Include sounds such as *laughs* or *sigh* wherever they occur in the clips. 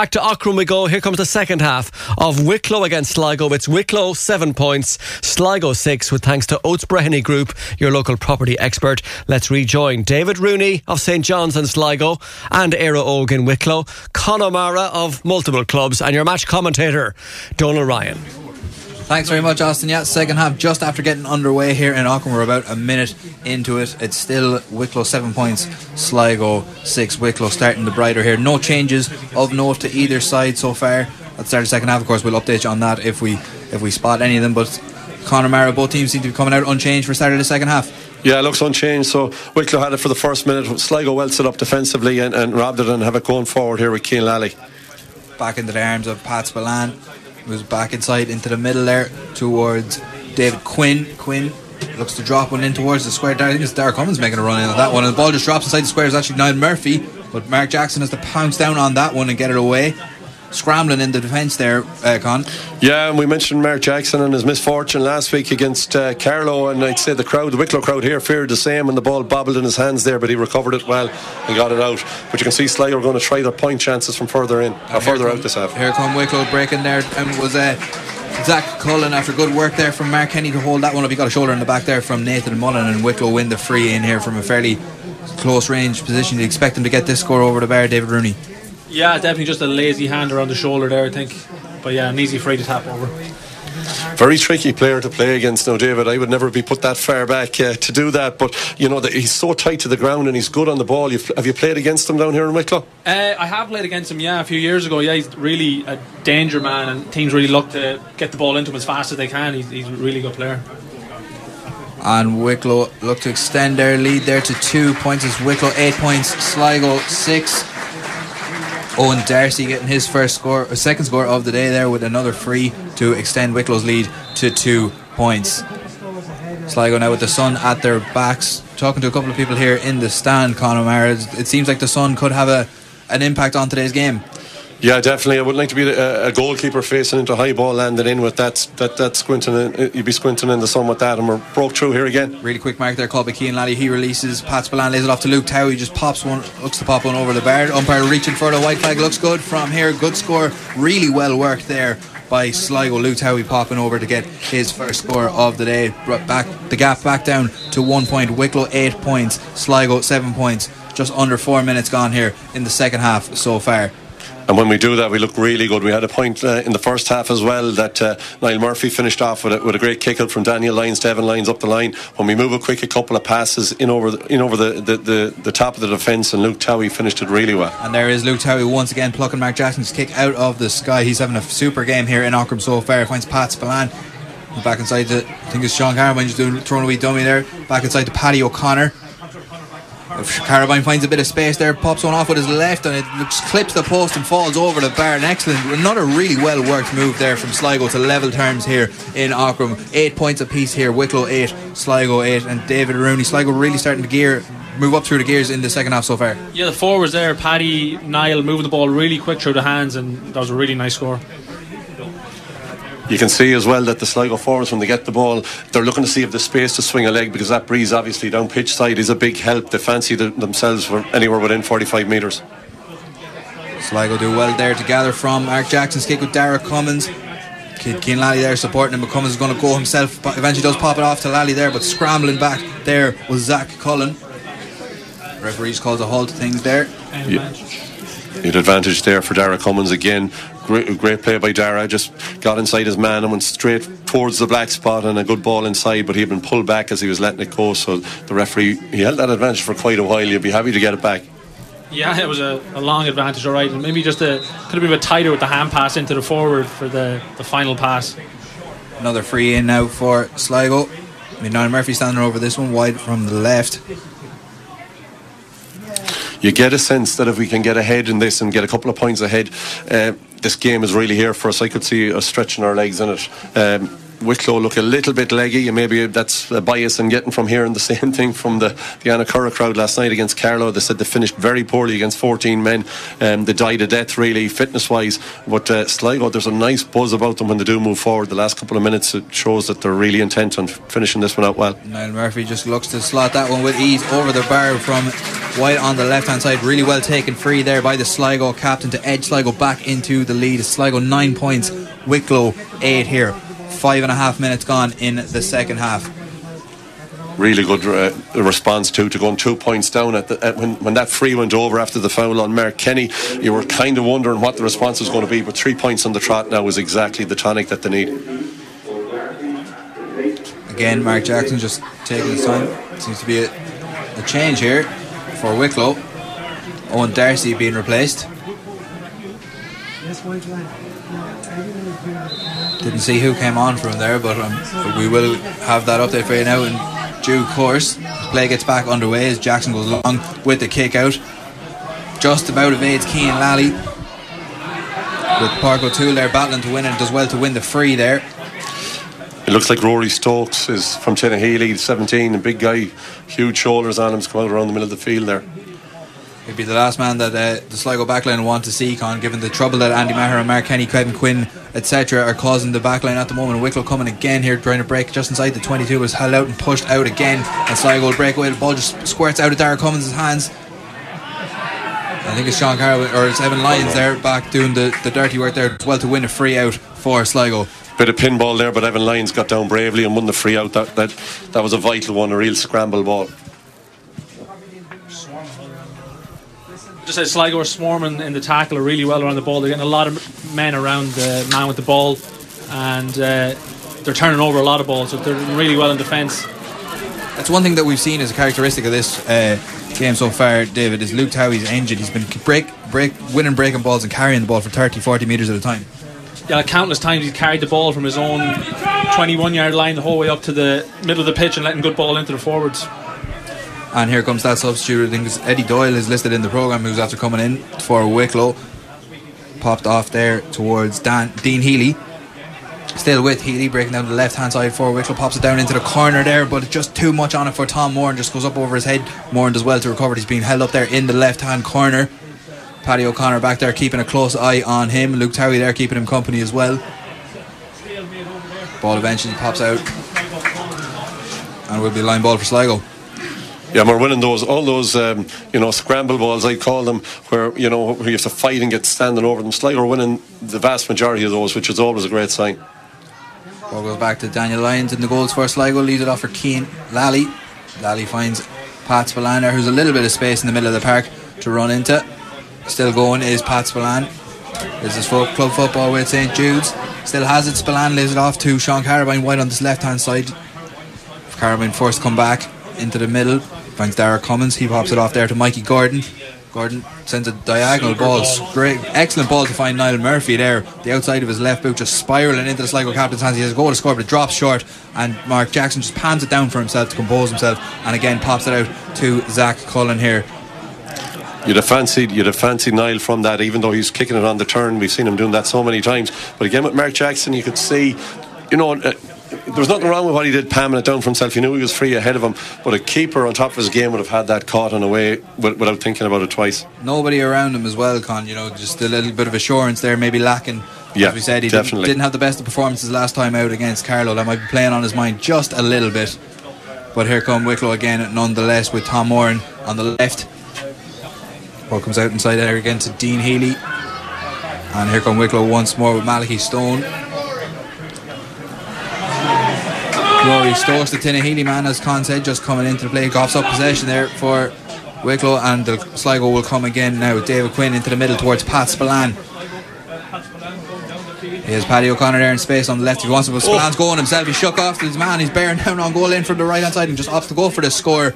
Back to Aughrim we go. Here comes the second half of Wicklow against Sligo. It's Wicklow seven points, Sligo six, with thanks to Oates Breheny Group, your local property expert. Let's rejoin David Rooney of St John's and Sligo and Éire Óg in Wicklow, Con O'Mara of multiple clubs, and your match commentator, Donal Ryan. Thanks very much, Austin. Yeah, second half just after getting underway here in Aughrim. We're about a minute into it. It's still Wicklow seven points, Sligo six. Wicklow starting the brighter here. No changes of note to either side so far. At the start of the second half, of course, we'll update you on that if we if we spot any of them. But Con O'Mara, both teams seem to be coming out unchanged for start of the second half. Yeah, it looks unchanged. So Wicklow had it for the first minute. Sligo well set up defensively and, and it and have it going forward here with Cian Lally. Back into the arms of Pat Spillane was back inside into the middle there towards David Quinn. Quinn looks to drop one in towards the square. I think it's Darragh Cummins making a run in on that one. And the ball just drops inside the square. It's actually Niall Murphy, but Mark Jackson has to pounce down on that one and get it away scrambling in the defence there, uh, Con. Yeah, and we mentioned Mark Jackson and his misfortune last week against uh, Carlow, and I'd say the crowd, the Wicklow crowd here, feared the same, and the ball bobbled in his hands there, but he recovered it well and got it out. But you can see Sligo are going to try their point chances from further in, or further come, out this half. Here come Wicklow breaking there, and was uh, Zach Cullen after good work there from Mark Kenny to hold that one up. He got a shoulder in the back there from Nathan Mullen, and Wicklow win the free in here from a fairly close range position. You expect him to get this score over the bar, David Rooney. Yeah, definitely just a lazy hand around the shoulder there, I think. But yeah, an easy free to tap over. Very tricky player to play against now, David. I would never be put that far back uh, to do that. But you know that he's so tight to the ground and he's good on the ball. You've, have you played against him down here in Wicklow? Uh, I have played against him, yeah, a few years ago. Yeah, he's really a danger man, and teams really look to get the ball into him as fast as they can. He's, he's a really good player. And Wicklow look to extend their lead there to two points. It's Wicklow eight points, Sligo six. Owen Darcy getting his first score, second score of the day there with another free to extend Wicklow's lead to two points. Sligo now with the sun at their backs. Talking to a couple of people here in the stand, Conor O'Mara, it seems like the sun could have a an impact on today's game. Yeah, definitely. I would like to be a, goalkeeper facing into high ball landing in with that that that squinting. In, uh, you'd be squinting in the sun with that, and we're broke through here again. Really quick mark there, called by Cian Lally. He releases. Pat Spillane lays it off to Luke Towey. Just pops one, looks to pop one over the bar. Umpire reaching for the white flag. Looks good from here. Good score. Really well worked there by Sligo. Luke Towey popping over to get his first score of the day. Brought back the gap back down to one point. Wicklow eight points. Sligo seven points. Just under four minutes gone here in the second half so far. And when we do that, we look really good. We had a point uh, in the first half as well that uh, Niall Murphy finished off with a, with a great kick out from Daniel Lyons to Evan Lyons up the line. When we move a quick, a couple of passes in over the, in over the, the, the, the top of the defence, and Luke Towey finished it really well. And there is Luke Towey once again plucking Mark Jackson's kick out of the sky. He's having a super game here in Aughrim so far. Finds Pat Spillane. Back inside to, I think it's Sean Carabine just doing throwing a wee dummy there. Back inside to Paddy O'Connor. Carabine finds a bit of space there, pops one off with his left, and it looks, clips the post and falls over the bar. An excellent, another really well worked move there from Sligo to level terms here in Aughrim. Eight points apiece here. Wicklow eight, Sligo eight, and David Rooney. Sligo really starting to gear move up through the gears in the second half so far. Yeah, the forwards there, Paddy, Niall, moving the ball really quick through the hands, and that was a really nice score. You can see as well that the Sligo forwards, when they get the ball, they're looking to see if there's space to swing a leg because that breeze, obviously, down pitch side is a big help. They fancy the, themselves for anywhere within 45 metres. Sligo do well there to gather from Mark Jackson's kick with Darragh Cummins. Kid Cian Lally there supporting him, but Cummins is going to go himself. But eventually does pop it off to Lally there, but scrambling back there was Zach Cullen. Referees calls a halt to things there. Yeah. An advantage there for Darragh Cummins again. Great, great play by Dara. Just got inside his man and went straight towards the black spot and a good ball inside, but he had been pulled back as he was letting it go. So the referee he held that advantage for quite a while. You'd be happy to get it back. Yeah, it was a, a long advantage, all right, and maybe just a, could have been a bit tighter with the hand pass into the forward for the, the final pass. Another free in now for Sligo. I mean, Niall Murphy standing over this one wide from the left you get a sense that if we can get ahead in this and get a couple of points ahead, uh, this game is really here for us. I could see us stretching our legs in it. Um, Wicklow look a little bit leggy, and maybe that's a bias in getting from here. And the *laughs* same thing from the, the Annacurra crowd last night against Carlow. They said they finished very poorly against 14 men. Um, they died a death, really, fitness wise. But uh, Sligo, there's a nice buzz about them when they do move forward. The last couple of minutes it shows that they're really intent on finishing this one out well. Niall Murphy just looks to slot that one with ease over the bar from White on the left hand side. Really well taken free there by the Sligo captain to edge Sligo back into the lead. Sligo nine points, Wicklow eight here. Five and a half minutes gone in the second half. Really good uh, response too to going two points down at, the, at when, when that free went over after the foul on Mark Kenny. You were kind of wondering what the response was going to be, but three points on the trot now is exactly the tonic that they need. Again, Mark Jackson just taking his time. Seems to be a, a change here for Wicklow. Owen Darcy being replaced. Didn't see who came on from there, but um, we will have that update for you now in due course. Play gets back underway as Jackson goes along with the kick out. Just about evades Keane Lally. With Park O'Toole there battling to win and does well to win the free there. It looks like Rory Stokes is from Tinahely, 17, a big guy, huge shoulders on him, he's come out around the middle of the field there. He'd be the last man that uh, the Sligo backline want to see, Con, given the trouble that Andy Maher and Mark Kenny, Kevin Quinn, etc., are causing the backline at the moment. Wicklow coming again here, trying to break just inside the 22, was held out and pushed out again. And Sligo will break away. The ball just squirts out of Dara Cummins' hands. I think it's Sean Carroll or it's Evan Lyons there back doing the, the dirty work there as well to win a free out for Sligo. Bit of pinball there, but Evan Lyons got down bravely and won the free out. That that that was a vital one, a real scramble ball. Just as Sligo are swarming in the tackle are really well around the ball. They're getting a lot of men around the man with the ball, and uh, they're turning over a lot of balls. So they're really well in defence. That's one thing that we've seen as a characteristic of this uh, game so far, David, is Luke Towey's engine. He's been break, break, winning breaking balls and carrying the ball for 30, 40 metres at a time. Yeah, countless times he's carried the ball from his own 21 yard line the whole way up to the middle of the pitch and letting good ball into the forwards. And here comes that substitute. I think it's Eddie Doyle is listed in the programme who's after coming in for Wicklow. Popped off there towards Dan, Dean Healy. Still with Healy, breaking down the left hand side for Wicklow. Pops it down into the corner there, but just too much on it for Tom Moore and just goes up over his head. Moore does well to recover. He's being held up there in the left hand corner. Paddy O'Connor back there keeping a close eye on him. Luke Towey there keeping him company as well. Ball eventually pops out. And will be line ball for Sligo. Yeah, we're winning those, all those, um, you know, scramble balls, I call them, where, you know, where you have to fight and get standing over them. Sligo are winning the vast majority of those, which is always a great sign. Ball goes back to Daniel Lyons in the goals for Sligo, leads it off for Keane Lally. Lally finds Pat Spillane who's a little bit of space in the middle of the park to run into. Still going is Pat Spillane. This is for club football with St Jude's. Still has it. Spillane lays it off to Sean Carabine wide on this left hand side. Carabine forced come back into the middle. Finds Dara Cummins. He pops it off there to Mikey Gordon. Gordon sends a diagonal ball. Great, excellent ball to find Niall Murphy there. The outside of his left boot just spiraling into the Sligo captain's hands. He has a goal to score, but it drops short. And Mark Jackson just pans it down for himself to compose himself, and again pops it out to Zach Cullen here. You'd have fancied, you'd have fancied Niall from that, even though he's kicking it on the turn. We've seen him doing that so many times. But again, with Mark Jackson, you could see, you know. Uh, there was nothing wrong with what he did, palming it down for himself. He knew he was free ahead of him, but a keeper on top of his game would have had that caught in a way without thinking about it twice. Nobody around him as well, Con. You know, just a little bit of assurance there, maybe lacking. Yeah, as we said, he definitely. Didn't, didn't have the best of performances last time out against Carlow. That might be playing on his mind just a little bit. But here come Wicklow again, nonetheless, with Tom Moran on the left. Ball comes out inside there again to Dean Healy. And here come Wicklow once more with Malachi Stone. Rory Stokes, the Tinahely man, as Con said, just coming into the play. Coughs up possession there for Wicklow, and the Sligo will come again now. David Quinn into the middle towards Pat Spillane. Here's Paddy O'Connor there in space on the left. He wants to, but oh. Spillane's going himself. He shook off to his man. He's bearing down on goal in from the right hand side and just opts to go for the score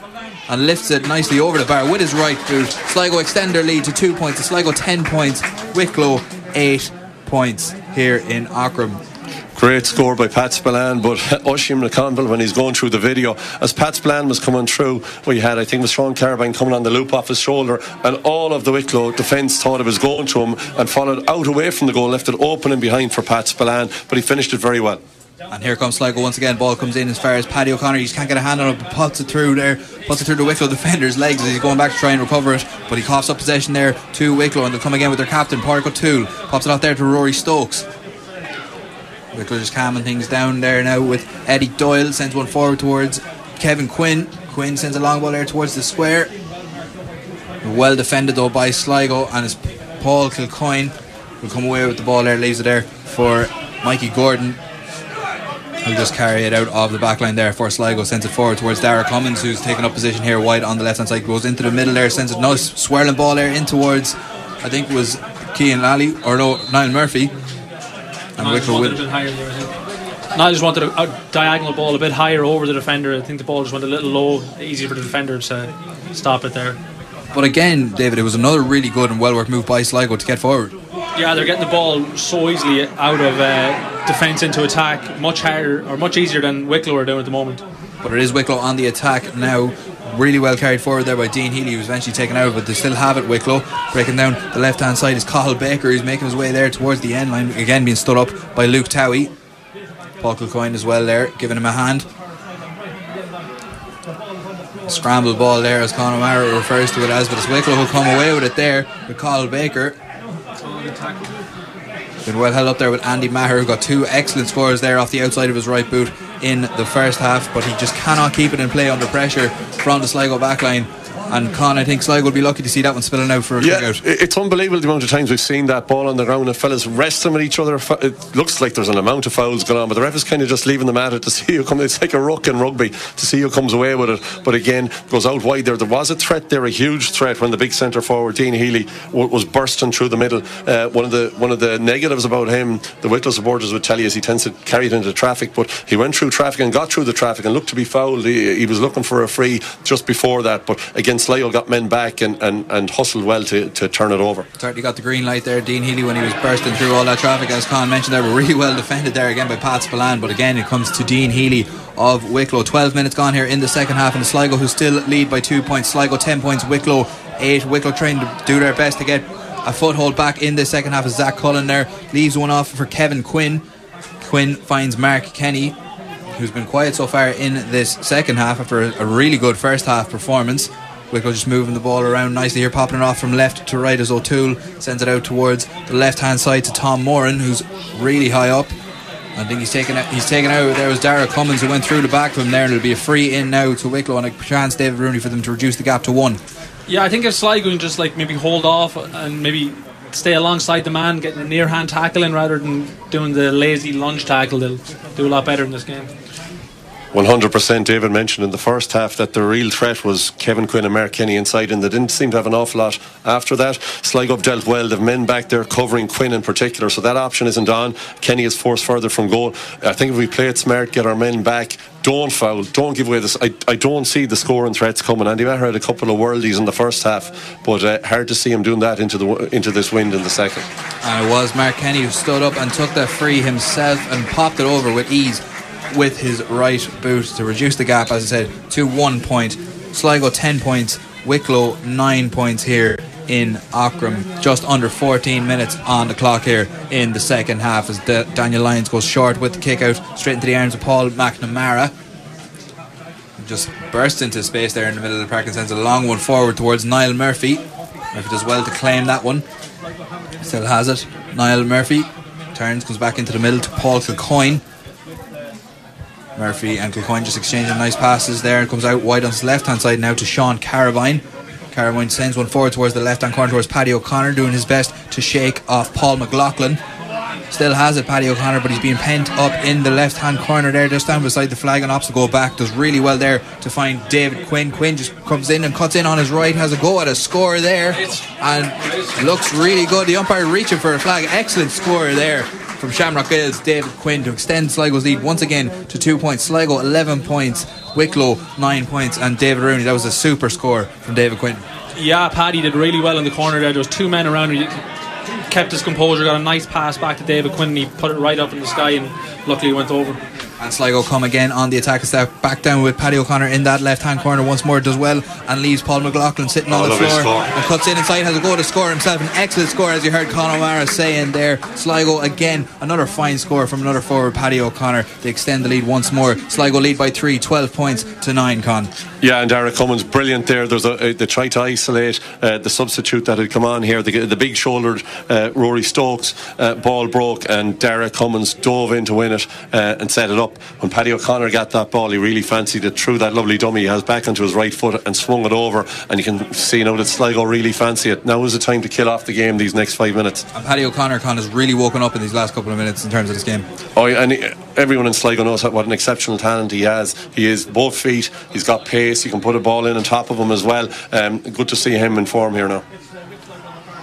and lifts it nicely over the bar with his right boot. Sligo extend their lead to two points. The Sligo 10 points. Wicklow 8 points here in Aughrim. Great score by Pat Spillane, but *laughs* Oisin McConville, when he's going through the video, as Pat Spillane was coming through, we had, I think, was Sean Carabine coming on the loop off his shoulder, and all of the Wicklow defence thought it was going to him and followed out away from the goal, left it open and behind for Pat Spillane, but he finished it very well. And here comes Sligo once again. Ball comes in as far as Paddy O'Connor. He just can't get a hand on it, but puts it through there. Puts it through the Wicklow defender's legs as he's going back to try and recover it. But he coughs up possession there to Wicklow, and they'll come again with their captain, Pádraig O'Toole. Pops it out there to Rory Stokes. Wicklow just calming things down there now with Eddie Doyle. Sends one forward towards Kevin Quinn. Quinn sends a long ball there towards the square. Well defended though by Sligo, and it's Paul Kilcoyne will come away with the ball there, leaves it there for Mikey Gordon. He'll just carry it out of the back line there for Sligo. Sends it forward towards Dara Cummins, who's taken up position here wide on the left hand side. Goes into the middle there, sends a nice swirling ball there in towards, I think it was Kean Lally, or no, Niall Murphy. And Wicklow will. Niall just wanted a, a, diagonal ball a bit higher over the defender. I think the ball just went a little low, easy for the defender to stop it there. But again, David, it was another really good and well worked move by Sligo to get forward. Yeah, they're getting the ball so easily out of uh, defence into attack, much harder or much easier than Wicklow are doing at the moment. But it is Wicklow on the attack now. Really well carried forward there by Dean Healy, who was eventually taken out, but they still have it. Wicklow breaking down the left hand side is Cahill Baker, who's making his way there towards the end line, again being stood up by Luke Towey. Paul Kilcoyne as well there, giving him a hand. Scramble ball there, as Con O'Mara refers to it as, but it's Wicklow who come away with it there with Cahill Baker. Been well held up there with Andy Maher, who got two excellent scores there off the outside of his right boot in the first half, but he just cannot keep it in play under pressure from the Sligo backline. And Con, I think Sligo will be lucky to see that one spilling out for a yeah, out. It's unbelievable the amount of times we've seen that ball on the ground and fellas wrestling with each other. It looks like there's an amount of fouls going on, but the ref is kind of just leaving them at it to *laughs* see who comes. It's like a ruck in rugby to see who comes away with it. But again, goes out wide there. There was a threat there, a huge threat when the big centre forward Dean Healy was bursting through the middle. Uh, one of the one of the negatives about him, the Wicklow supporters would tell you, is he tends to carry it into traffic. But he went through traffic and got through the traffic and looked to be fouled. He, he was looking for a free just before that. But again, Sligo got men back and, and, and hustled well to, to turn it over. Certainly got the green light there, Dean Healy, when he was bursting through all that traffic, as Con mentioned they were really well defended there again by Pat Spillane. But again, it comes to Dean Healy of Wicklow. 12 minutes gone here in the second half, and Sligo who still lead by two points. Sligo 10 points, Wicklow 8. Wicklow trying to do their best to get a foothold back in the second half as Zach Cullen there leaves one off for Kevin Quinn. Quinn finds Mark Kenny, who's been quiet so far in this second half after a really good first half performance. Wicklow just moving the ball around nicely here, popping it off from left to right as O'Toole sends it out towards the left hand side to Tom Moran, who's really high up. I think he's taken out, he's taken out. There was Dara Cummins who went through the back of him there, and it'll be a free in now to Wicklow and a chance David Rooney for them to reduce the gap to one. Yeah, I think if Sligo can just like maybe hold off and maybe stay alongside the man, getting a near hand tackle in rather than doing the lazy lunge tackle, they'll do a lot better in this game. 100% David mentioned in the first half that the real threat was Kevin Quinn and Mark Kenny inside and they didn't seem to have an awful lot after that. Sligo dealt well. They've men back there covering Quinn in particular so that option isn't on. Kenny is forced further from goal. I think if we play it smart get our men back don't foul don't give away this I, I don't see the scoring threats coming. Andy Maher had a couple of worldies in the first half but uh, hard to see him doing that into the into this wind in the second. And it was Mark Kenny who stood up and took that free himself and popped it over with ease with his right boot to reduce the gap, as I said, to one point. Sligo 10 points, Wicklow 9 points here in Aughrim. Just under 14 minutes on the clock here in the second half as the Daniel Lyons goes short with the kick out straight into the arms of Paul McNamara. Just bursts into space there in the middle of the park and sends a long one forward towards Niall Murphy. Murphy does well to claim that one. Still has it. Niall Murphy turns, comes back into the middle to Paul Kilcoyne. Murphy and Kilcoyne just exchanging nice passes there. It comes out wide on his left hand side now to Sean Carabine. Carabine sends one forward towards the left hand corner towards Paddy O'Connor, doing his best to shake off Paul McLaughlin. Still has it, Paddy O'Connor, but he's being pent up in the left hand corner there, just down beside the flag and opts to go back. Does really well there to find David Quinn. Quinn just comes in and cuts in on his right, has a go at a score there, and looks really good. The umpire reaching for a flag. Excellent score there from Shamrock Gaels, David Quinn, to extend Sligo's lead once again to two points. Sligo 11 points, Wicklow 9 points, and David Rooney. That was a super score from David Quinn. Yeah, Paddy did really well in the corner there. There was two men around him. Kept his composure, got a nice pass back to David Quinn, and he put it right up in the sky, and luckily went over. And Sligo come again on the attack step back down with Paddy O'Connor in that left hand corner once more does well and leaves Paul McLaughlin sitting Oh, on the floor and cuts in inside has a go to score himself an excellent score as you heard Conor O'Mara saying there Sligo again another fine score from another forward Paddy O'Connor they extend the lead once more Sligo lead by 3 12 points to 9 Con Yeah, and Derek Cummins, brilliant there. There's a, a, they tried to isolate uh, the substitute that had come on here, the, the big shouldered uh, Rory Stokes. Uh, ball broke, and Derek Cummins dove in to win it uh, and set it up. When Paddy O'Connor got that ball, he really fancied it through that lovely dummy he has back onto his right foot and swung it over. And you can see now that Sligo really fancy it. Now is the time to kill off the game these next five minutes. and Paddy O'Connor Con has really woken up in these last couple of minutes in terms of this game Oh, and everyone in Sligo knows what an exceptional talent he has. He is both feet. He's got pace. You can put a ball in on top of him as well. Um, good to see him in form here now.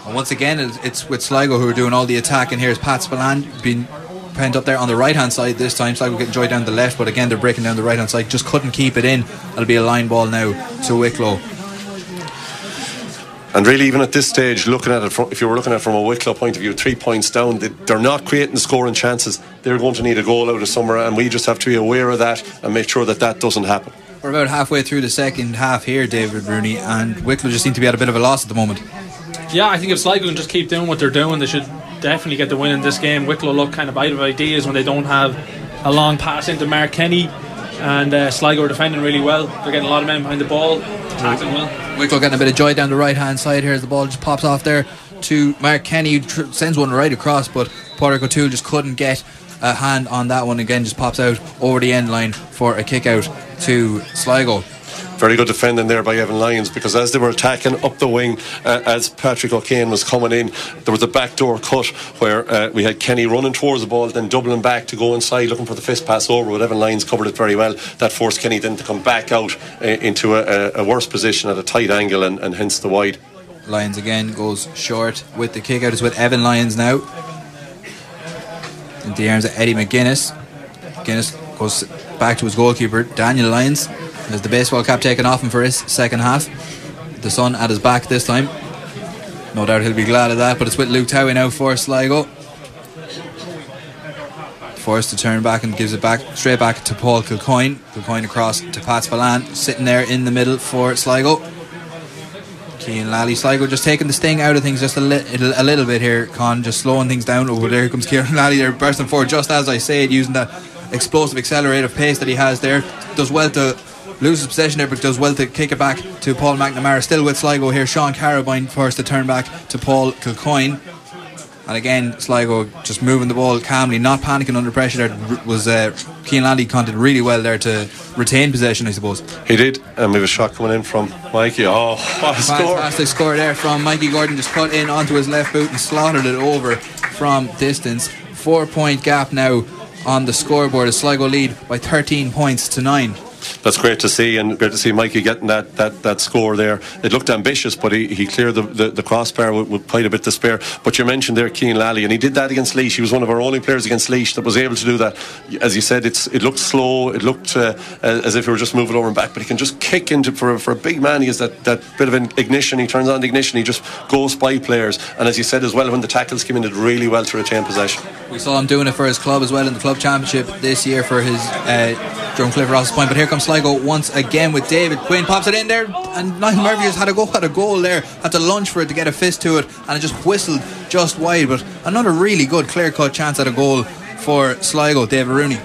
And once again, it's it's with Sligo who are doing all the attack, and here's Pat Spillane being penned up there on the right hand side this time. Sligo getting joy down the left, but again, they're breaking down the right hand side. Just couldn't keep it in. It'll be a line ball now to Wicklow. And really, even at this stage, looking at it, from, if you were looking at it from a Wicklow point of view, three points down, they, they're not creating scoring chances. They're going to need a goal out of somewhere, and we just have to be aware of that and make sure that that doesn't happen. We're about halfway through the second half here, David Rooney, and Wicklow just seem to be at a bit of a loss at the moment. Yeah, I think if Sligo can just keep doing what they're doing, they should definitely get the win in this game. Wicklow look kind of out of ideas when they don't have a long pass into Mark Kenny, and uh, Sligo are defending really well. They're getting a lot of men behind the ball, attacking well. Wicklow getting a bit of joy down the right hand side here as the ball just pops off there to Mark Kenny, who sends one right across, but Padraig O'Toole just couldn't get a hand on that one. Again, just pops out over the end line for a kick out to Sligo. Very good defending there by Evan Lyons because as they were attacking up the wing, uh, as Patrick O'Kane was coming in, there was a backdoor cut where uh, we had Kenny running towards the ball, then doubling back to go inside looking for the fist pass over. But Evan Lyons covered it very well. That forced Kenny then to come back out uh, into a, a, worse position at a tight angle and, and hence the wide. Lyons again goes short with the kick out. It's with Evan Lyons now. Into the arms of Eddie McGuinness. McGuinness goes back to his goalkeeper, Daniel Lyons. Has the baseball cap taken off him for his second half. The sun at his back this time. No doubt he'll be glad of that, but it's with Luke Towey now for Sligo. Forced to turn back and gives it back straight back to Paul Kilcoyne. Kilcoyne across to Pat Spillane, sitting there in the middle for Sligo. Keane Lally Sligo just taking the sting out of things just a, li- a little bit here, Con, just slowing things down. Over there comes Kieran Lally there bursting forward just as I say it, using that explosive, accelerative pace that he has there. Does well to lose possession there, but does well to kick it back to Paul McNamara. Still with Sligo here, Sean Carabine forced to turn back to Paul Kilcoyne. And again, Sligo just moving the ball calmly, not panicking under pressure. There was uh, Keane Landy really well there to retain possession, I suppose. He did, and we have a shot coming in from Mikey. Oh, what a score! Fantastic score there from Mikey Gordon. Just cut in onto his left boot and slaughtered it over from distance. Four point gap now on the scoreboard. A Sligo lead by 13 points to nine. That's great to see, and great to see Mikey getting that, that, that score there. It looked ambitious, but he, he cleared the, the, the crossbar with, with quite a bit to spare. But you mentioned there Keane Lally, and he did that against Laois. He was one of our only players against Laois that was able to do that. As you said, it's it looked slow, it looked uh, as if he were just moving over and back, but he can just kick into for, for a big man. He has that, that bit of an ignition. He turns on the ignition. He just goes by players, and as you said as well, when the tackles came in, did really well to retain possession. We saw him doing it for his club as well in the club championship this year for his uh, Drumcliffe Ross Point. But here comes Sligo once again with David Quinn. Pops it in there, and Niall Murphy has had a go at a goal there. Had to lunge for it to get a fist to it, and it just whistled just wide. But another really good clear cut chance at a goal for Sligo, David Rooney.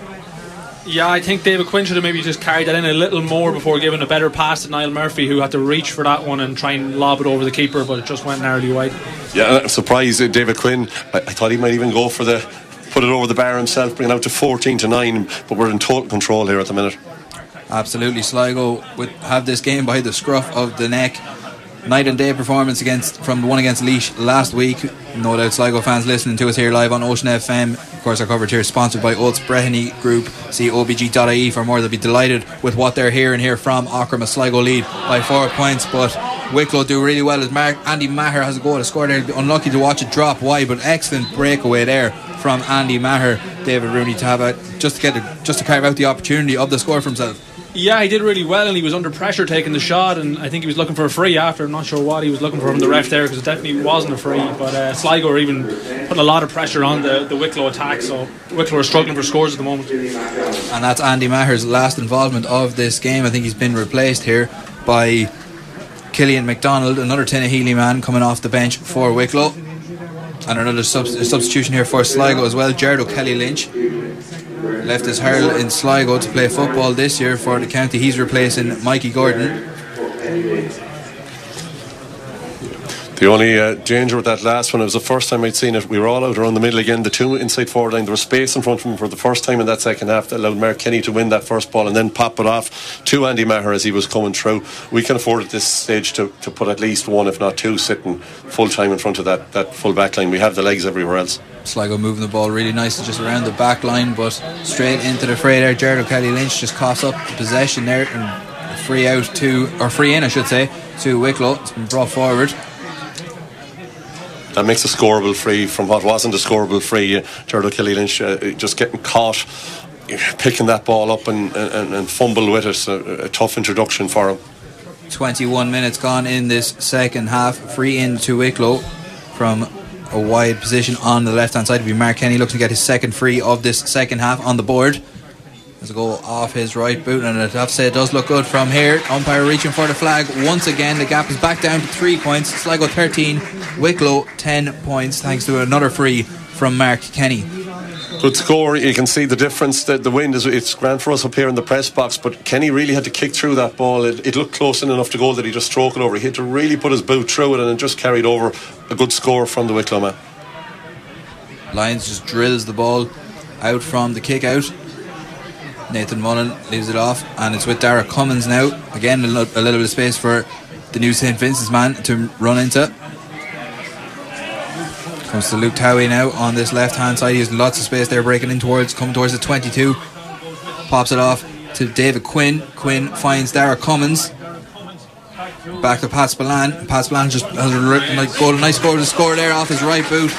Yeah, I think David Quinn should have maybe just carried that in a little more before giving a better pass to Niall Murphy, who had to reach for that one and try and lob it over the keeper, but it just went narrowly wide. Yeah, I'm surprised uh, David Quinn. I, I thought he might even go for the put it over the bar himself, bring it out to 14 to 9, but we're in total control here at the minute. Absolutely, Sligo would have this game by the scruff of the neck. Night and day performance against from the one against Laois last week. No doubt Sligo fans listening to us here live on Ocean FM. Of course, our coverage here is sponsored by Oates Breheny Group. See obg.ie for more. They'll be delighted with what they're hearing here from Aughrim. A Sligo lead by four points, but Wicklow do really well as Mark Andy Maher has a goal to score there. Unlucky to watch it drop wide, but excellent breakaway there from Andy Maher. David Rooney to have a, just to get a, just to carve out the opportunity of the score for himself. Yeah, he did really well, and he was under pressure taking the shot, and I think he was looking for a free after. I'm not sure what he was looking for from the ref there because it definitely wasn't a free. But uh, Sligo are even putting a lot of pressure on the, the Wicklow attack, so Wicklow are struggling for scores at the moment. And that's Andy Maher's last involvement of this game. I think he's been replaced here by Killian McDonald, another Healy man coming off the bench for Wicklow. And another sub- substitution here for Sligo as well, Jared O'Kelly Lynch left his hurl in Sligo to play football this year for the county. He's replacing Mikey Gordon. The only uh, danger with that last one, it was the first time I'd seen it. We were all out around the middle again, the two inside forward line. There was space in front of him for the first time in that second half that allowed Mark Kenny to win that first ball and then pop it off to Andy Maher as he was coming through. We can afford at this stage to, to put at least one, if not two, sitting full time in front of that, that full back line. We have the legs everywhere else. Sligo moving the ball really nicely just around the back line, but straight into the fray there. Jared O'Kelly Lynch just coughs up possession there and free out to, or free in, I should say, to Wicklow. It's been brought forward. That makes a scoreable free from what wasn't a scoreable free. Uh, Jared O'Kelly Lynch uh, just getting caught picking that ball up and, and, and fumble with it. A, a tough introduction for him. 21 minutes gone in this second half. Free in to Wicklow from a wide position on the left hand side. It'll be Mark Kenny looking to get his second free of this second half on the board. As a goal off his right boot, and I have to say it does look good from here. Umpire reaching for the flag once again. The gap is back down to three points. Sligo 13, Wicklow 10 points, thanks to another free from Mark Kenny. Good score. You can see the difference. that the wind is it's grand for us up here in the press box, but Kenny really had to kick through that ball. It, it looked close enough to goal that he just stroked it over. He had to really put his boot through it and it just carried over a good score from the Wicklow man. Just drills the ball out from the kick out. Nathan Mullen leaves it off, and it's with Dara Cummins now. Again, a, little bit of space for the new St. Vincent's man to run into. Comes to Luke Towey now on this left hand side. He has lots of space there, breaking in towards, coming towards the 22. Pops it off to David Quinn. Quinn finds Dara Cummins. Back to Pat Spillane. Pat Spillane just has a like, goal, nice goal to score there off his right boot.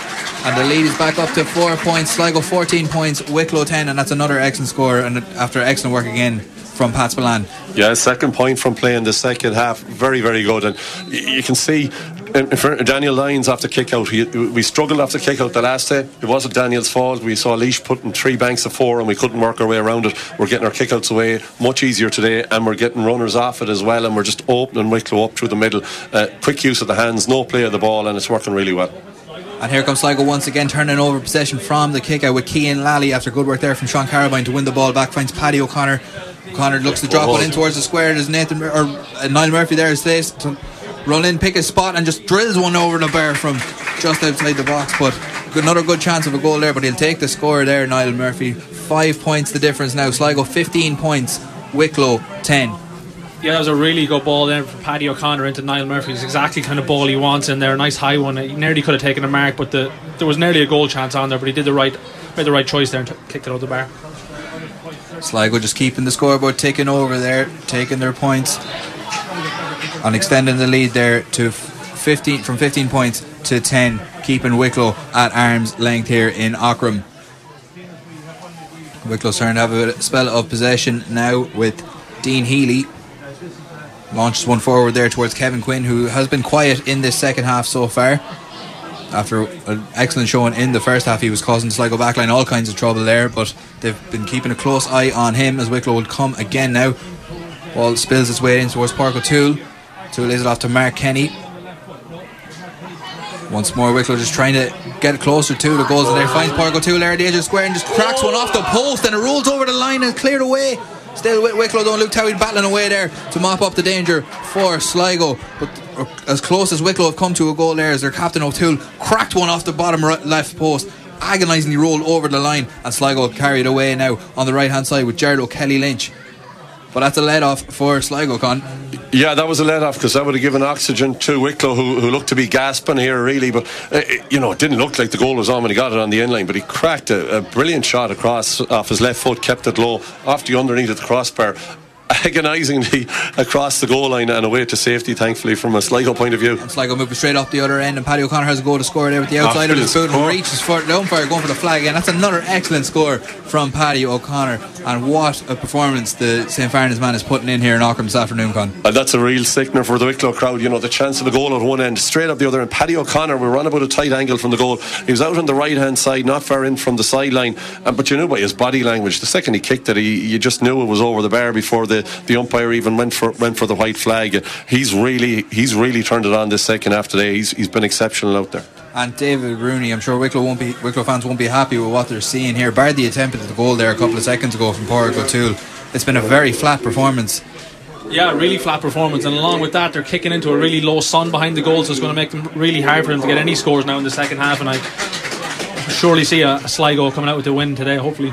And the lead is back up to four points. Sligo 14 points, Wicklow 10, and that's another excellent score. And after excellent work again from Pat Spillane. Yeah, second point from playing the second half. Very, very good. And you can see Daniel Lyons after kick out. We struggled after kick out the last day. It wasn't Daniel's fault. We saw Laois putting three banks of four and we couldn't work our way around it. We're getting our kick outs away much easier today and we're getting runners off it as well. And we're just opening Wicklow up through the middle. Uh, quick use of the hands, no play of the ball, and it's working really well. And here comes Sligo once again, turning over possession from the kick out with Keane Lally after good work there from Sean Carabine to win the ball back. Finds Paddy O'Connor. O'Connor looks to drop one in towards the square. There's Nathan or uh, Niall Murphy there is place to run in, pick a spot, and just drills one over the bar from just outside the box. But another good chance of a goal there. But he'll take the score there, Niall Murphy. Five points the difference now. Sligo 15 points, Wicklow 10 yeah, that was a really good ball there from Paddy O'Connor into Niall Murphy. It's exactly kind of ball he wants in there. A nice high one. He nearly could have taken a mark, but the, there was nearly a goal chance on there. But he did the right, made the right choice there and t- kicked it out the bar. Sligo just keeping the scoreboard ticking over there, taking their points, and extending the lead there to 15 from 15 points to 10, keeping Wicklow at arm's length here in Aughrim. Wicklow's starting to have a spell of possession now with Dean Healy launches one forward there towards Kevin Quinn, who has been quiet in this second half so far. After an excellent showing in the first half, he was causing Sligo backline all kinds of trouble there, but they've been keeping a close eye on him as Wicklow would come again now. Ball spills its way in towards Park O'Toole. Lays it off to Mark Kenny. Once more, Wicklow just trying to get closer to the goals, and there finds Park O'Toole there the edge of square and just cracks one off the post, and it rolls over the line and cleared away. Still with Wicklow though, Luke Towey battling away there to mop up the danger for Sligo. But uh, as close as Wicklow have come to a goal there as their captain O'Toole cracked one off the bottom right, left post. Agonisingly rolled over the line and Sligo carried away now on the right hand side with Jared O'Kelly Lynch. But that's a let off for Sligo, Con. Yeah, that was a let off because that would have given oxygen to Wicklow, who, who looked to be gasping here, really. But, uh, you know, it didn't look like the goal was on when he got it on the end line, but he cracked a, a brilliant shot across off his left foot, kept it low, off the underneath of the crossbar agonisingly *laughs* across the goal line and away to safety, thankfully, from a Sligo point of view. And Sligo moving straight up the other end, and Paddy O'Connor has a goal to score there with the outside of his boot and reaches for the umpire going for the flag again. That's another excellent score from Paddy O'Connor, and what a performance the St. Farnans man is putting in here in Aughrim this afternoon, Con. And that's a real sickener for the Wicklow crowd. You know, the chance of a goal at one end, straight up the other end. Paddy O'Connor, we run about a tight angle from the goal. He was out on the right hand side, not far in from the sideline, but you knew by his body language, the second he kicked it, he, you just knew it was over the bar before the, the umpire even went for went for the white flag. He's really he's really turned it on this second half today. He's he's been exceptional out there. And David Rooney, I'm sure Wicklow won't be Wicklow fans won't be happy with what they're seeing here. Bar the attempt at the goal there a couple of seconds ago from Pádraig O'Toole. It's been a very flat performance. Yeah, really flat performance, and along with that, they're kicking into a really low sun behind the goal, so it's going to make them really hard for them to get any scores now in the second half. And I surely see a, a Sligo coming out with the win today, hopefully.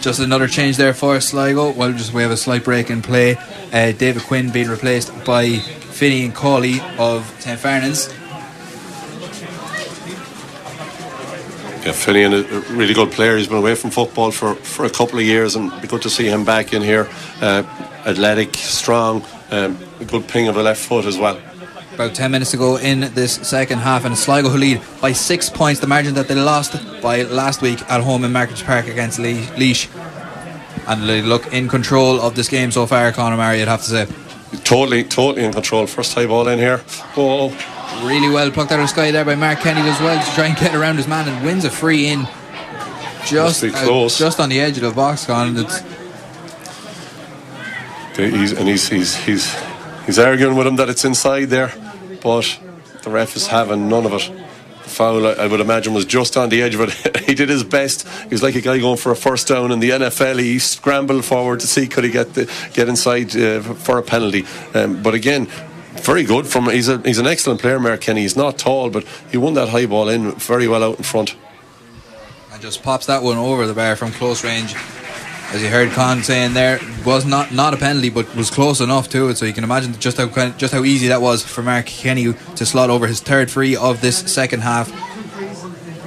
Just another change there for Sligo. Well, just we have a slight break in play. Uh, David Quinn being replaced by Finian Cawley of St. Farnans. Yeah, Finian, a really good player. He's been away from football for, for a couple of years, and it'd be good to see him back in here. Uh, athletic, strong, um, a good ping of the left foot as well. About 10 minutes ago in this second half, and Sligo who lead by six points, the margin that they lost by last week at home in Markievicz Park against Laois. And they look in control of this game so far, Con O'Mara, I'd have to say. Totally, totally in control. First high ball in here. Oh. Really well plucked out of the sky there by Mark Kenny as well to try and get around his man and wins a free in. Just, uh, just on the edge of the box, Con. It's he's, and he's, he's, he's, he's arguing with him that it's inside there but the ref is having none of it. The foul, I would imagine, was just on the edge of it. *laughs* he did his best. He was like a guy going for a first down in the NFL. He scrambled forward to see could he get the, get inside uh, for a penalty. Um, but again, very good from he's a he's an excellent player, Mark Kenny. He's not tall, but he won that high ball in very well out in front. And just pops that one over the bar from close range as you heard Con saying there, was not not a penalty, but was close enough to it. So you can imagine just how just how easy that was for Mark Kenny to slot over his third free of this second half.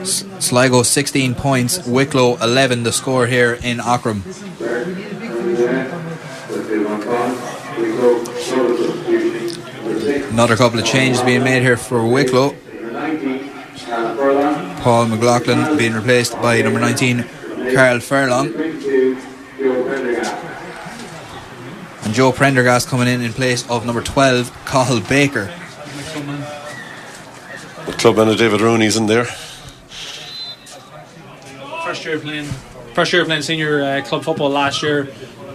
Sligo 16 points, Wicklow 11. The score here in Aughrim. Another couple of changes being made here for Wicklow. Paul McLaughlin being replaced by number 19, Carl Furlong. And Joe Prendergast coming in in place of number 12, Cahill Baker. The club and David Rooney's in there. First year playing, first year playing senior uh, club football last year,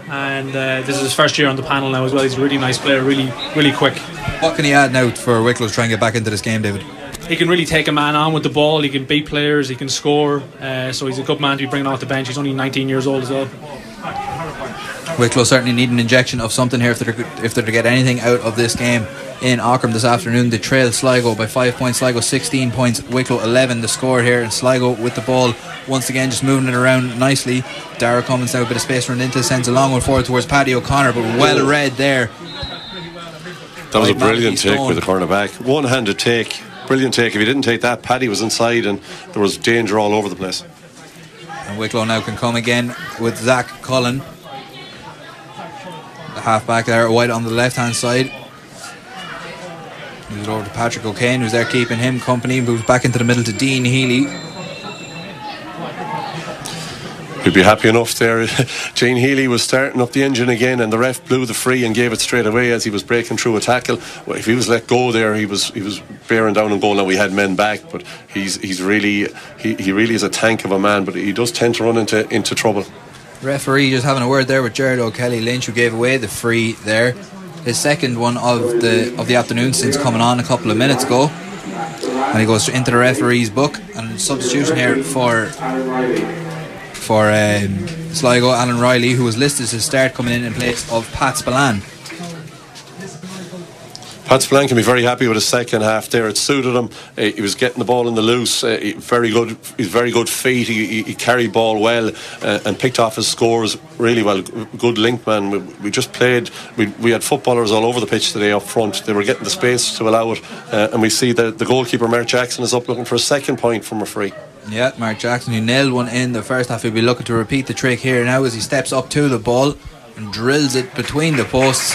and uh, this is his first year on the panel now as well. He's a really nice player, really, really quick. What can he add now for Wicklow trying to try and get back into this game, David? He can really take a man on with the ball. He can beat players. He can score. Uh, so he's a good man to be bringing off the bench. He's only 19 years old as well. Wicklow certainly need an injection of something here if they're if they're to get anything out of this game in Aughrim this afternoon. They trail Sligo by five points. Sligo 16 points. Wicklow 11. The score here, and Sligo with the ball once again just moving it around nicely. Dara Cummins now a bit of space run into sends a long one forward towards Paddy O'Connor, but well read there. That was a brilliant take with the cornerback. One-handed take, brilliant take. If he didn't take that, Paddy was inside, and there was danger all over the place. And Wicklow now can come again with Zach Cullen half back there, White on the left hand side. Moves it over to Patrick O'Kane, who's there keeping him company. Moves back into the middle to Dean Healy. He'd be happy enough there. *laughs* Jane Healy was starting up the engine again, and the ref blew the free and gave it straight away as he was breaking through a tackle. Well, if he was let go there, he was he was bearing down and goal. Now we had men back, but he's he's really he, he really is a tank of a man. But he does tend to run into into trouble. Referee just having a word there with Jared O'Kelly Lynch, who gave away the free there. His second one of the of the afternoon since coming on a couple of minutes ago. And he goes into the referee's book and substitution here for for um, Sligo Alan Riley, who was listed to start coming in in place of Pat Spillane. Pat Spillane can be very happy with his second half there. It suited him. Uh, he was getting the ball in the loose. Uh, very good. He's very good feet. He, he, carried ball well uh, and picked off his scores really well. Good link man. We, just played. We, we had footballers all over the pitch today up front. They were getting the space to allow it. And we see that the goalkeeper Mark Jackson is up looking for a second point from a free. Yeah, Mark Jackson, who nailed one in the first half. He'll be looking to repeat the trick here now as he steps up to the ball and drills it between the posts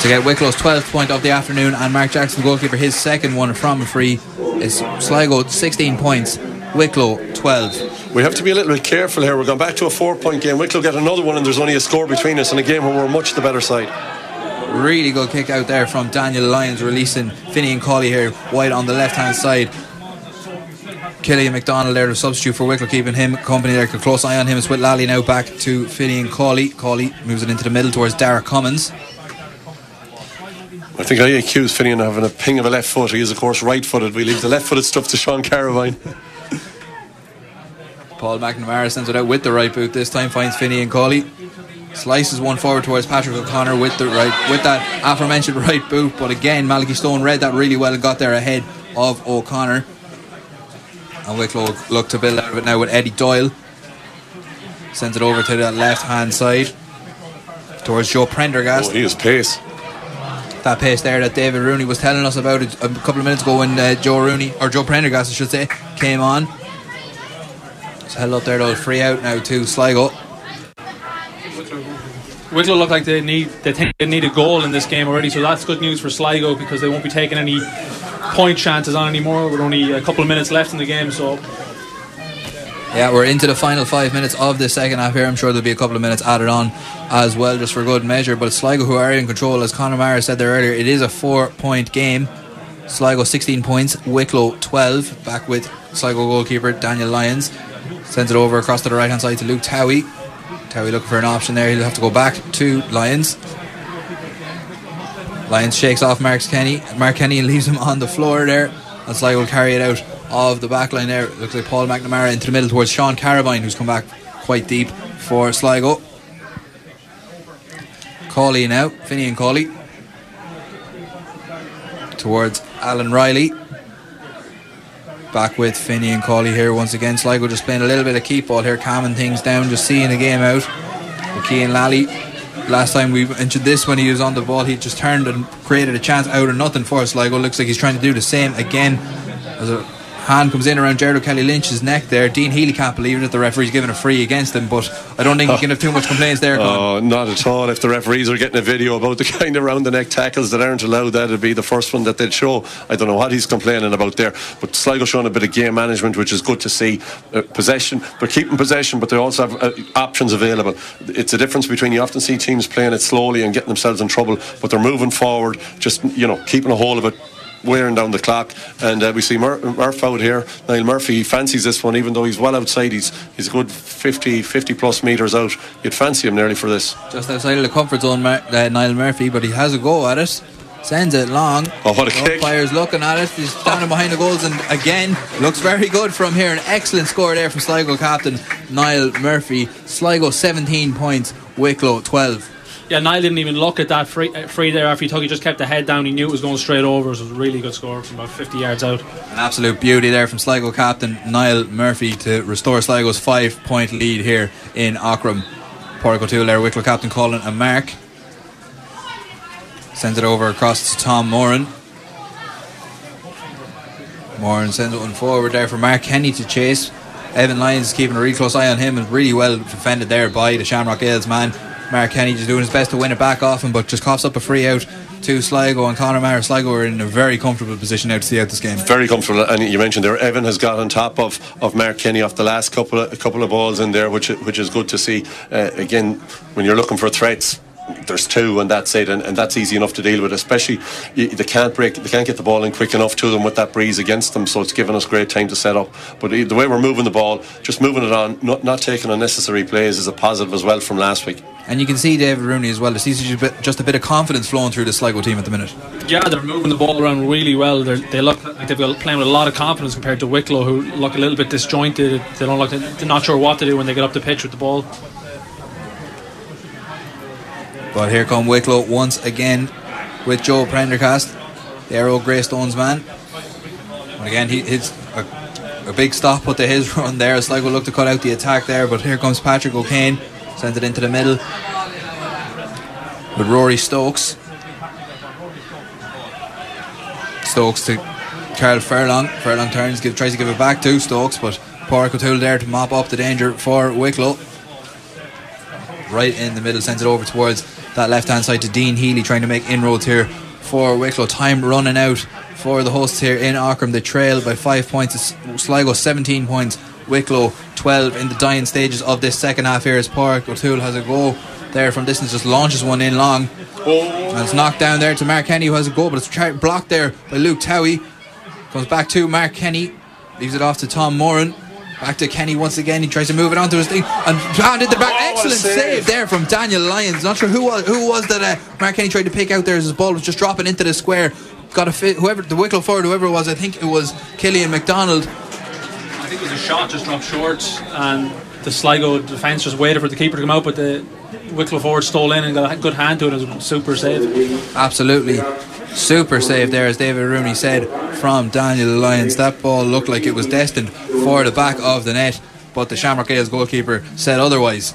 to get Wicklow's 12th point of the afternoon and Mark Jackson, goalkeeper, his second one from a free. Is Sligo 16 points, Wicklow 12. We have to be a little bit careful here. We're going back to a four point game. Wicklow get another one, and there's only a score between us in a game where we're much the better side. Really good kick out there from Daniel Lyons, releasing Finian Cawley here wide on the left hand side. Killian McDonald there, the substitute for Wicklow, keeping him company there. A close eye on him. It's with Lally now back to Finian Cawley. Cawley moves it into the middle towards Dara Cummins. I think I accuse Finian of having a ping of a left foot. He is, of course, right footed. We leave the left footed stuff to Sean Carabine. *laughs* Paul McNamara sends it out with the right boot this time, finds Finian Cawley. Slices one forward towards Patrick O'Connor with the right with that aforementioned *laughs* right boot, but again Malachy Stone read that really well and got there ahead of O'Connor. And Wicklow look to build out of it now with Eddie Doyle. Sends it over to the left hand side towards Joe Prendergast. Oh, he is pace. That pace there that David Rooney was telling us about a couple of minutes ago when uh, Joe Rooney, or Joe Prendergast I should say, came on. It's held up there though, free out now to Sligo. Wicklow look like they need they think they need a goal in this game already, so that's good news for Sligo because they won't be taking any point chances on anymore with only a couple of minutes left in the game. So yeah, we're into the final five minutes of the second half here. I'm sure there'll be a couple of minutes added on as well, just for good measure. But Sligo, who are in control, as Con O'Mara said there earlier, it is a four point game. Sligo 16 points, Wicklow 12. Back with Sligo goalkeeper Daniel Lyons. Sends it over across to the right hand side to Luke Towey. Towey looking for an option there. He'll have to go back to Lyons. Lyons shakes off Mark Kenny. Mark Kenny leaves him on the floor there. And Sligo will carry it out of the back line there. Looks like Paul McNamara into the middle towards Sean Carabine, who's come back quite deep for Sligo. Cawley now, Finian Cawley. Towards Alan Riley. Back with Finian Cawley here once again. Sligo just playing a little bit of keep ball here, calming things down, just seeing the game out. Keane Lally last time we mentioned this when he was on the ball, he just turned and created a chance out of nothing for Sligo. Looks like he's trying to do the same again as a hand comes in around Gerald Kelly Lynch's neck there. Dean Healy can't believe it. The referee's giving a free against him, but I don't think he can have too much complaints there. Oh, not at all. If the referees are getting a video about the kind of round the neck tackles that aren't allowed, that'd be the first one that they'd show. I don't know what he's complaining about there. But Sligo showing a bit of game management, which is good to see. Uh, possession, they're keeping possession, but they also have uh, options available. It's a difference between you often see teams playing it slowly and getting themselves in trouble, but they're moving forward, just you know, keeping a hold of it wearing down the clock. And uh, we see Mur- Murph out here. Niall Murphy he fancies this one, even though he's well outside. He's he's a good 50, 50 plus metres out. You'd fancy him nearly for this. Just outside of the comfort zone, Mar- uh, Niall Murphy, but he has a go at it. Sends it long. Oh, what a kick. Umpire's looking at it. He's standing behind the goals and again looks very good from here. An excellent score there from Sligo captain Niall Murphy. Sligo 17 points, Wicklow 12. Yeah, Niall didn't even look at that free, uh, free there after he took. He just kept the head down. He knew it was going straight over. It was a really good score from about 50 yards out. An absolute beauty there from Sligo captain Niall Murphy to restore Sligo's five point lead here in Aughrim. Pádraig O'Toole there, Wicklow captain calling a mark. Sends it over across to Tom Moran. Moran sends it one forward there for Mark Kenny to chase. Evan Lyons keeping a really close eye on him and really well defended there by the Shamrock Gaels man. Mark Kenny just doing his best to win it back off him, but just coughs up a free out to Sligo and Con O'Mara. Sligo are in a very comfortable position now to see out this game. Very comfortable, and you mentioned there, Evan has got on top of, of Mark Kenny off the last couple of, a couple of balls in there, which which is good to see. Uh, again, when you're looking for threats, there's two and that's it and, and that's easy enough to deal with especially they can't break they can't get the ball in quick enough to them with that breeze against them so it's given us great time to set up but the way we're moving the ball just moving it on not, not taking unnecessary plays is a positive as well from last week and you can see David Rooney as well. There seems to be just a bit of confidence flowing through the Sligo team at the minute. Yeah they're moving the ball around really well. They're, they look like they've got playing with a lot of confidence compared to Wicklow who look a little bit disjointed. They don't look they're not sure what to do when they get up the pitch with the ball. But here come Wicklow once again with Joe Prendergast, the Arrow Greystones man. And again, he hits a, a, big stop with the his run there. Sligo look to cut out the attack there, but here comes Patrick O'Kane, sends it into the middle with Rory Stokes. Stokes to Carl Furlong. Furlong turns, give, tries to give it back to Stokes, but Pádraig O'Toole there to mop up the danger for Wicklow. right in the middle, sends it over towards that left hand side to Dean Healy, trying to make inroads here for Wicklow. Time running out for the hosts here in Aughrim. They trail by five points. Sligo 17 points. Wicklow 12 in the dying stages of this second half here as Park O'Toole has a go there from distance, just launches one in long. And it's knocked down there to Mark Kenny who has a goal but it's blocked there by Luke Towey. Comes back to Mark Kenny, leaves it off to Tom Moran. Back to Kenny once again. He tries to move it onto his thing and handed the back. Oh, Excellent save. save. there from Daniel Lyons. Not sure who was who was that uh, Mark Kenny tried to pick out there as his ball was just dropping into the square. Got a fit. Whoever the Wicklow forward, whoever it was, I think it was Killian McDonald. I think it was a shot just dropped short, and the Sligo defence just waited for the keeper to come out, but the Wicklow forward stole in and got a good hand to it. It was a super save. Absolutely. Super save there, as David Rooney said, from Daniel Lyons. That ball looked like it was destined for the back of the net, but the Shamrock Gaels goalkeeper said otherwise.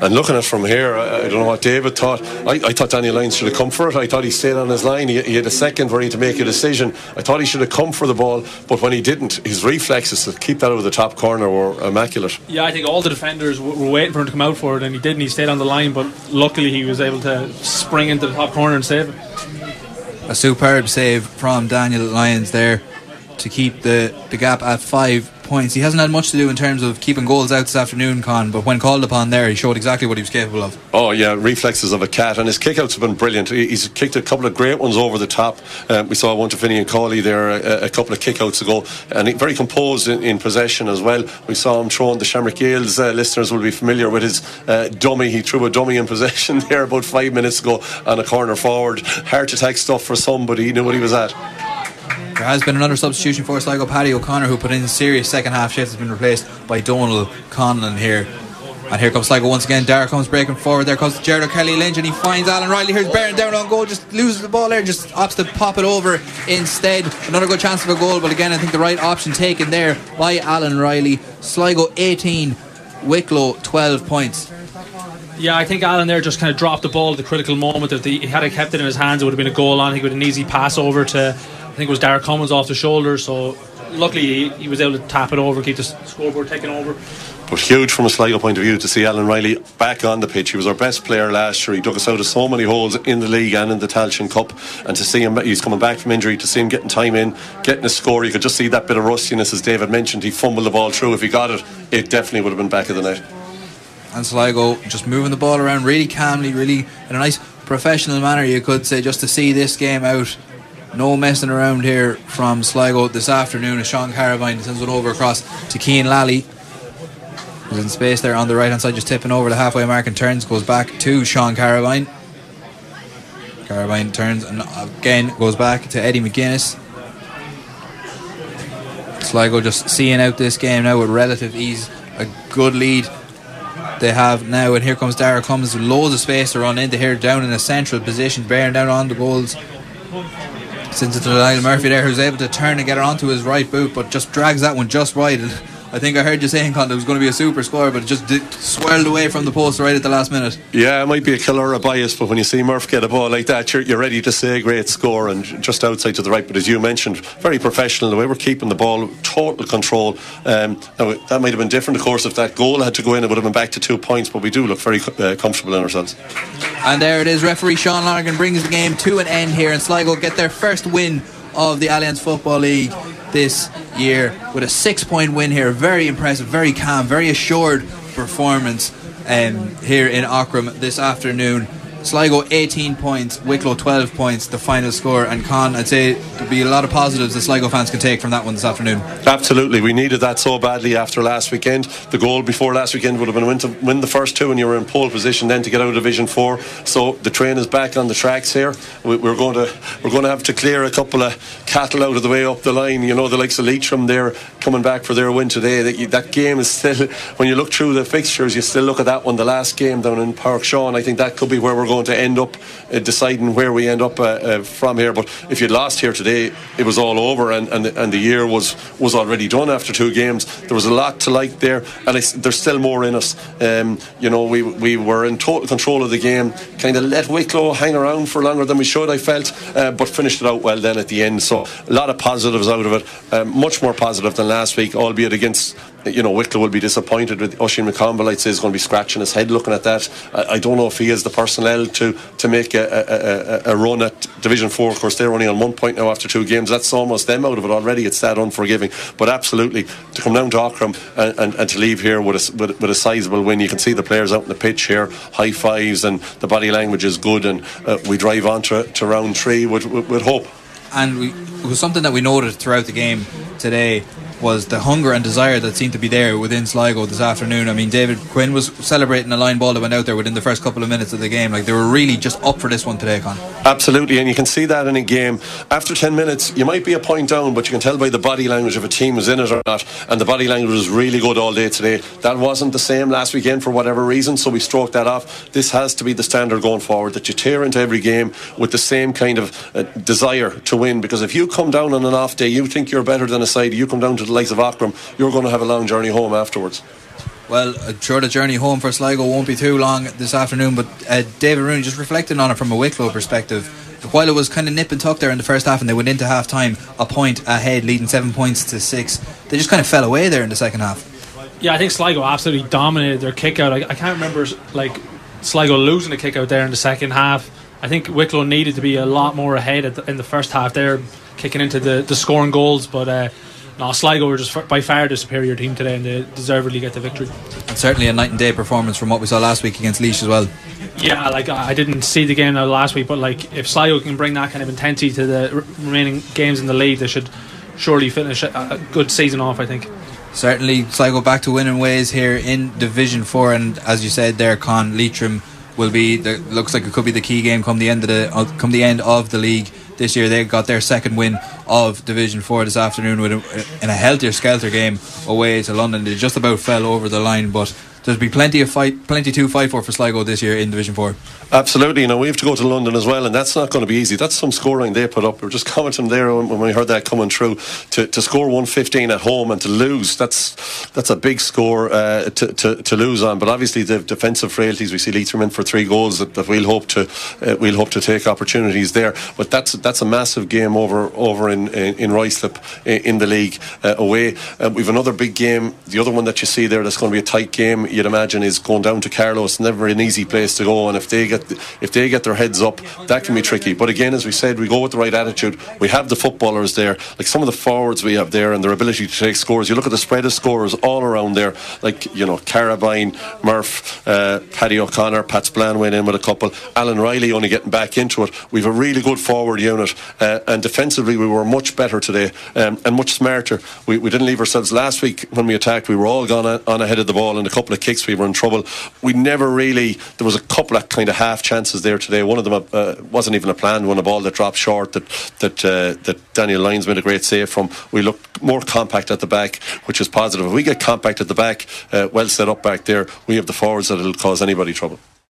And looking at it from here, I, I don't know what David thought. I, I, thought Daniel Lyons should have come for it. I thought he stayed on his line. He, he, had a second for him to make a decision. I thought he should have come for the ball, but when he didn't, his reflexes to keep that out of the top corner were immaculate. Yeah, I think all the defenders were waiting for him to come out for it, and he didn't. He stayed on the line, but luckily he was able to spring into the top corner and save it. A superb save from Daniel Lyons there to keep the, the gap at five points. He hasn't had much to do in terms of keeping goals out this afternoon, Con, but when called upon there, he showed exactly what he was capable of. Oh, yeah, reflexes of a cat, and his kickouts have been brilliant. He's kicked a couple of great ones over the top. Um, we saw one to Finian Cawley there a, a, couple of kickouts ago, and very composed in, in, possession as well. We saw him throwing the Shamrock Gaels uh, listeners will be familiar with his uh, dummy. He threw a dummy in possession *laughs* there about five minutes ago on a corner forward. Heart attack stuff for somebody. He knew what he was at. There has been another substitution for Sligo. Paddy O'Connor, who put in a serious second half shift, has been replaced by Donald Conlon here. And here comes Sligo once again. Dara comes breaking forward. There comes Gerald Kelly Lynch, and he finds Alan Riley. Here's bearing down on goal. Just loses the ball there. Just opts to pop it over instead. Another good chance of a goal, but again, I think the right option taken there by Alan Riley. Sligo 18, Wicklow 12 points. Yeah, I think Alan there just kind of dropped the ball at the critical moment. If he had kept it in his hands, it would have been a goal on. He would have an easy pass over to think it was Derek Cummins off the shoulder. So luckily he, he was able to tap it over, keep the scoreboard taken over. But huge from a Sligo point of view to see Alan Riley back on the pitch. He was our best player last year. He took us out of so many holes in the league and in the Tailteann Cup. And to see him, he's coming back from injury, to see him getting time in, getting a score, you could just see that bit of rustiness, as David mentioned. He fumbled the ball through. If he got it, it definitely would have been back of the net. And Sligo just moving the ball around really calmly, really in a nice professional manner, you could say, just to see this game out no messing around here from Sligo this afternoon as Sean Carabine sends it over across to Keane Lally. He's in space there on the right hand side, just tipping over the halfway mark and turns, goes back to Sean Carabine. Carabine turns and again goes back to Eddie McGuinness. Sligo just seeing out this game now with relative ease. A good lead they have now, and here comes Dara Cummins with loads of space to run into here, down in a central position, bearing down on the goals Sends it to Niall Murphy there, who's able to turn and get it onto his right boot, but just drags that one just wide. I think I heard you saying, Con, it was going to be a super score, but it just did, swirled away from the post right at the last minute. Yeah, it might be a killer or a bias, but when you see Murph get a ball like that, you're, you're ready to say great score and just outside to the right. But as you mentioned, very professional. The way we're keeping the ball, total control. Um, now, that might have been different, of course, if that goal had to go in, it would have been back to two points, but we do look very uh, comfortable in ourselves. And there it is. Referee Sean Lonergan brings the game to an end here, and Sligo get their first win of the Allianz Football League this year with a six point win here. Very impressive, very calm, very assured performance um, here in Aughrim this afternoon. Sligo 18 points, Wicklow 12 points, the final score. And Con, I'd say there'll be a lot of positives the Sligo fans can take from that one this afternoon. Absolutely. We needed that so badly after last weekend. The goal before last weekend would have been win, to win the first two and you were in pole position then to get out of Division 4. So the train is back on the tracks here. We're going to we're going to have to clear a couple of cattle out of the way up the line. You know, the likes of Leitrim there coming back for their win today. That, that game is still, *laughs* when you look through the fixtures, you still look at that one, the last game down in Páirc Seán. I think that could be where we're going going to end up uh, deciding where we end up uh, uh, from here. But if you'd lost here today, it was all over, and, and, and the year was, was already done after two games. There was a lot to like there, and there's still more in us. Um, you know, we, we were in total control of the game, kind of let Wicklow hang around for longer than we should, I felt, uh, but finished it out well then at the end. So a lot of positives out of it, um, much more positive than last week, albeit against you know, Wicklow will be disappointed with Oisin McConville. I'd say is going to be scratching his head looking at that. I, I don't know if he has the personnel to to make a, a, a, a run at Division Four. Of course, they're only on one point now after two games. That's almost them out of it already. It's that unforgiving. But absolutely, to come down to Aughrim and, and, and to leave here with a, with, with a sizable win, you can see the players out on the pitch here, high fives, and the body language is good. And uh, we drive on to, to round three with, with, with hope. And we, it was something that we noted throughout the game today was the hunger and desire that seemed to be there within Sligo this afternoon. I mean, David Quinn was celebrating a line ball that went out there within the first couple of minutes of the game. Like they were really just up for this one today, Con. Absolutely, and you can see that in a game. After 10 minutes, you might be a point down, but you can tell by the body language if a team is in it or not. And the body language was really good all day today. That wasn't the same last weekend for whatever reason, so we stroked that off. This has to be the standard going forward that you tear into every game with the same kind of uh, desire to win. Because if you come down on an off day, you think you're better than a side, you come down to the likes of Aughrim, you're going to have a long journey home afterwards. Well, I'm sure the journey home for Sligo won't be too long this afternoon, but uh, David Rooney, just reflecting on it from a Wicklow perspective, while it was kind of nip and tuck there in the first half and they went into half time a point ahead, leading seven points to six, they just kind of fell away there in the second half. Yeah, I think Sligo absolutely dominated their kick out. I, I can't remember like Sligo losing a kick out there in the second half. I think Wicklow needed to be a lot more ahead the, in the first half. They're kicking into the, the scoring goals, but uh, no, Sligo were just by far the superior team today, and they deservedly get the victory. And certainly a night and day performance from what we saw last week against Laois as well. Yeah, like I didn't see the game last week, but like if Sligo can bring that kind of intensity to the remaining games in the league, they should surely finish a good season off. I think. Certainly, Sligo back to winning ways here in Division Four, and as you said there, Con Leitrim will be the, looks like it could be the key game come the end of the uh, come the end of the league this year. They got their second win of Division Four this afternoon with a, in a helter skelter game away to London. They just about fell over the line, but there'll be plenty of fight, plenty to fight for for Sligo this year in Division Four. Absolutely, you know we have to go to London as well, and that's not going to be easy. That's some scoring they put up. We are just commenting there when we heard that coming through to, to score 115 at home and to lose. That's that's a big score uh, to, to, to lose on. But obviously the defensive frailties we see Leitrim in for three goals that, that we'll hope to uh, we'll hope to take opportunities there. But that's that's a massive game over over in, in Ruislip in the league uh, away. Uh, we've another big game. The other one that you see there that's going to be a tight game. You'd imagine is going down to Carlow. Never an easy place to go, and if they get if they get their heads up, that can be tricky. But again, as we said, we go with the right attitude. We have the footballers there, like some of the forwards we have there, and their ability to take scores. You look at the spread of scores all around there, like you know Carabine, Murph, uh, Paddy O'Connor, Pat Spillane went in with a couple. Alan Riley only getting back into it. We've a really good forward unit, uh, and defensively we were much better today um, and much smarter. We, we didn't leave ourselves last week when we attacked. We were all gone on ahead of the ball, and a couple of kicks we were in trouble. We never really. There was a couple of kind of half chances there today. One of them uh, wasn't even a planned one, a ball that dropped short that that uh, that Daniel Lyons made a great save from. We looked more compact at the back, which is positive. If we get compact at the back, uh, well set up back there, we have the forwards that will cause anybody trouble.